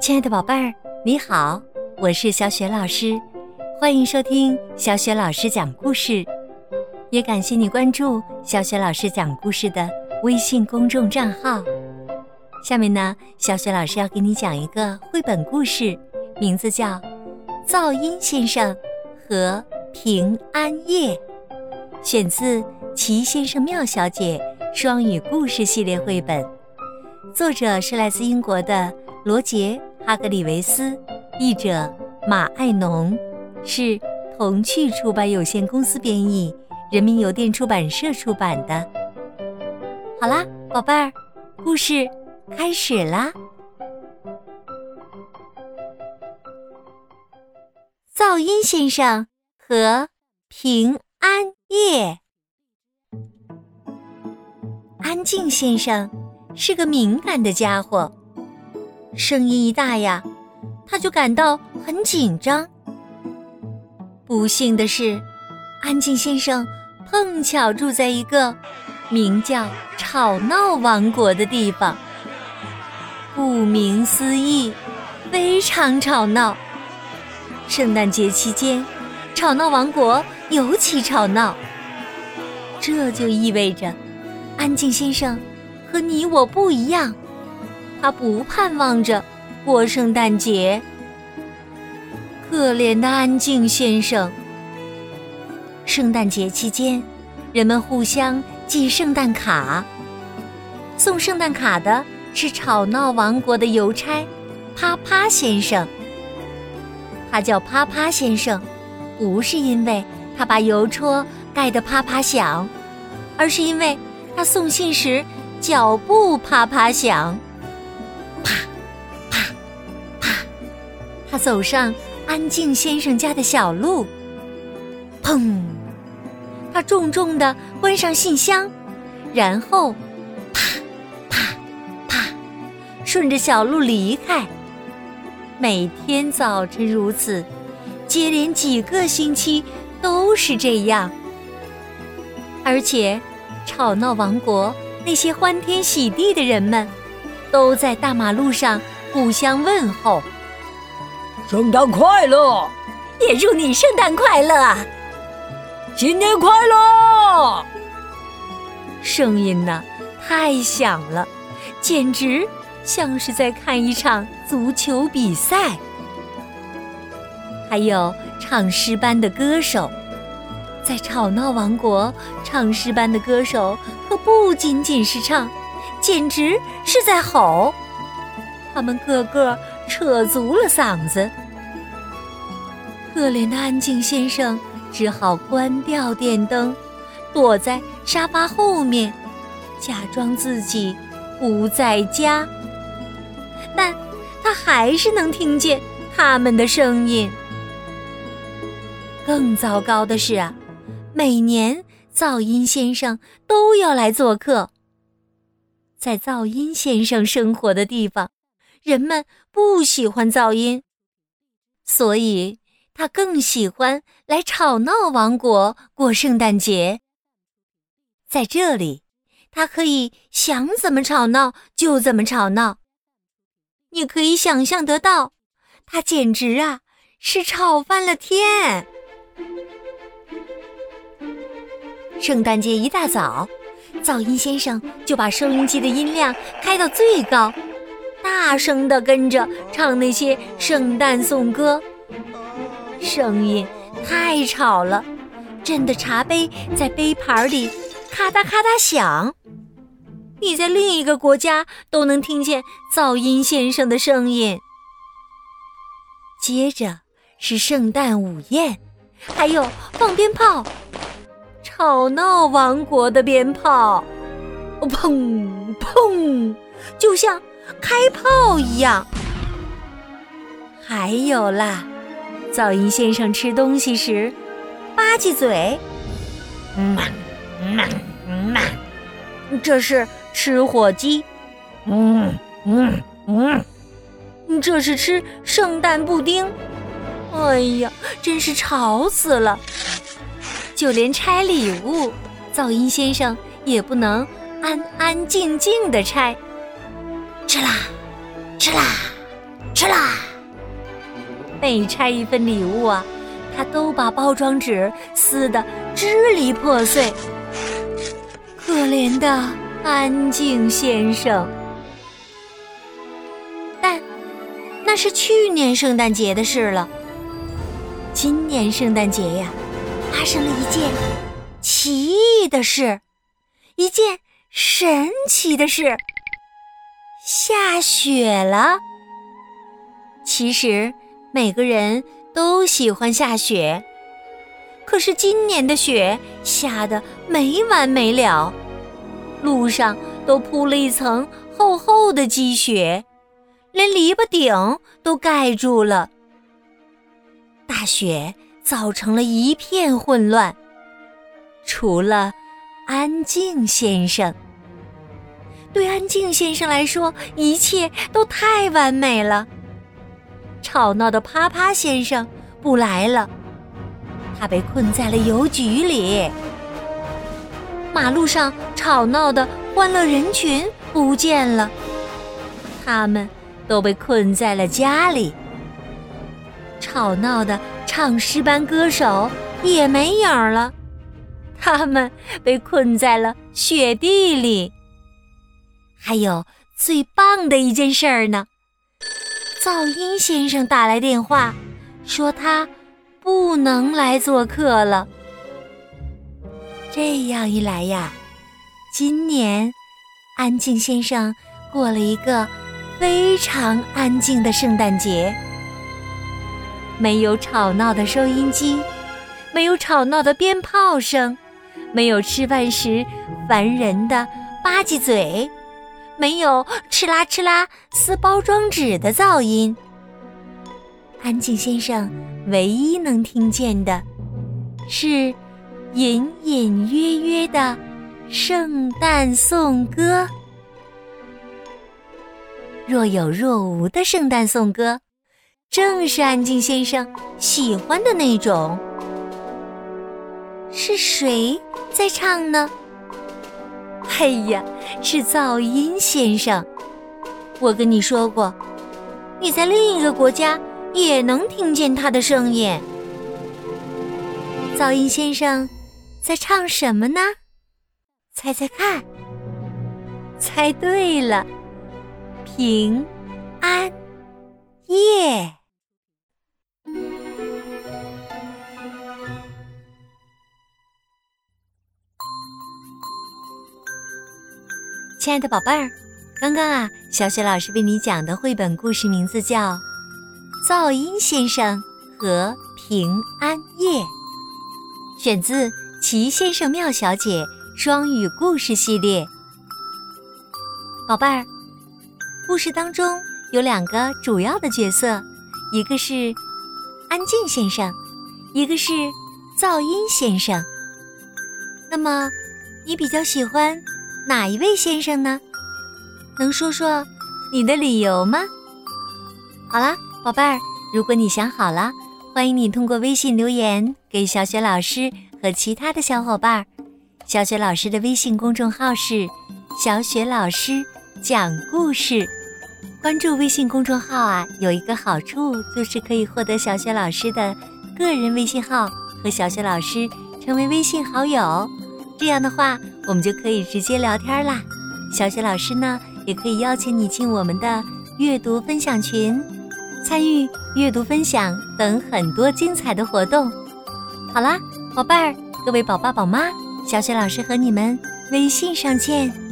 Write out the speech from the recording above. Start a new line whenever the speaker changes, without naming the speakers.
亲爱的宝贝儿，你好，我是小雪老师，欢迎收听小雪老师讲故事，也感谢你关注小雪老师讲故事的微信公众账号。下面呢，小雪老师要给你讲一个绘本故事，名字叫《噪音先生和平安夜》，选自《奇先生妙小姐》双语故事系列绘本，作者是来自英国的罗杰。哈格里维斯，译者马爱农，是童趣出版有限公司编译，人民邮电出版社出版的。好啦，宝贝儿，故事开始啦！噪音先生和平安夜。安静先生是个敏感的家伙。声音一大呀，他就感到很紧张。不幸的是，安静先生碰巧住在一个名叫“吵闹王国”的地方。顾名思义，非常吵闹。圣诞节期间，吵闹王国尤其吵闹。这就意味着，安静先生和你我不一样。他不盼望着过圣诞节。可怜的安静先生。圣诞节期间，人们互相寄圣诞卡。送圣诞卡的是吵闹王国的邮差啪啪先生。他叫啪啪先生，不是因为他把邮戳盖得啪啪响，而是因为他送信时脚步啪啪响。啪啪啪他走上安静先生家的小路，砰！他重重的关上信箱，然后啪啪啪，顺着小路离开。每天早晨如此，接连几个星期都是这样。而且，吵闹王国那些欢天喜地的人们，都在大马路上互相问候。
圣诞快乐！
也祝你圣诞快乐！
新年快乐！
声音呢，太响了，简直像是在看一场足球比赛。还有唱诗班的歌手，在吵闹王国唱诗班的歌手可不仅仅是唱，简直是在吼。他们个个。扯足了嗓子，可怜的安静先生只好关掉电灯，躲在沙发后面，假装自己不在家。但他还是能听见他们的声音。更糟糕的是啊，每年噪音先生都要来做客，在噪音先生生活的地方。人们不喜欢噪音，所以他更喜欢来吵闹王国过圣诞节。在这里，他可以想怎么吵闹就怎么吵闹。你可以想象得到，他简直啊是吵翻了天。圣诞节一大早，噪音先生就把收音机的音量开到最高。大声地跟着唱那些圣诞颂歌，声音太吵了，震得茶杯在杯盘里咔嗒咔嗒响。你在另一个国家都能听见噪音先生的声音。接着是圣诞午宴，还有放鞭炮，吵闹王国的鞭炮，砰砰，就像。开炮一样，还有啦，噪音先生吃东西时吧唧嘴，嗯嗯嗯，这是吃火鸡，嗯嗯嗯，这是吃圣诞布丁，哎呀，真是吵死了！就连拆礼物，噪音先生也不能安安静静的拆。吃啦吃啦吃啦。每拆一份礼物啊，他都把包装纸撕得支离破碎。可怜的安静先生。但那是去年圣诞节的事了，今年圣诞节呀。发生了一件奇异的事，一件神奇的事。下雪了。其实每个人都喜欢下雪，可是今年的雪下的没完没了，路上都铺了一层厚厚的积雪，连篱笆顶都盖住了。大雪造成了一片混乱，除了安静先生。对安静先生来说，一切都太完美了。吵闹的啪啪先生不来了，他被困在了邮局里。马路上吵闹的欢乐人群不见了，他们都被困在了家里。吵闹的唱诗班歌手也没影儿了，他们被困在了雪地里。还有最棒的一件事儿呢！噪音先生打来电话，说他不能来做客了。这样一来呀，今年安静先生过了一个非常安静的圣诞节，没有吵闹的收音机，没有吵闹的鞭炮声，没有吃饭时烦人的吧唧嘴。没有哧啦哧啦撕包装纸的噪音。安静先生唯一能听见的，是隐隐约约的圣诞颂歌。若有若无的圣诞颂歌，正是安静先生喜欢的那种。是谁在唱呢？哎呀，是噪音先生！我跟你说过，你在另一个国家也能听见他的声音。噪音先生在唱什么呢？猜猜看。猜对了，平安夜。亲爱的宝贝儿，刚刚啊，小雪老师为你讲的绘本故事名字叫《噪音先生和平安夜》，选自《奇先生妙小姐》双语故事系列。宝贝儿，故事当中有两个主要的角色，一个是安静先生，一个是噪音先生。那么，你比较喜欢？哪一位先生呢？能说说你的理由吗？好啦，宝贝儿，如果你想好了，欢迎你通过微信留言给小雪老师和其他的小伙伴。小雪老师的微信公众号是“小雪老师讲故事”。关注微信公众号啊，有一个好处就是可以获得小雪老师的个人微信号，和小雪老师成为微信好友。这样的话，我们就可以直接聊天啦。小雪老师呢，也可以邀请你进我们的阅读分享群，参与阅读分享等很多精彩的活动。好啦，宝贝儿，各位宝爸宝妈，小雪老师和你们微信上见。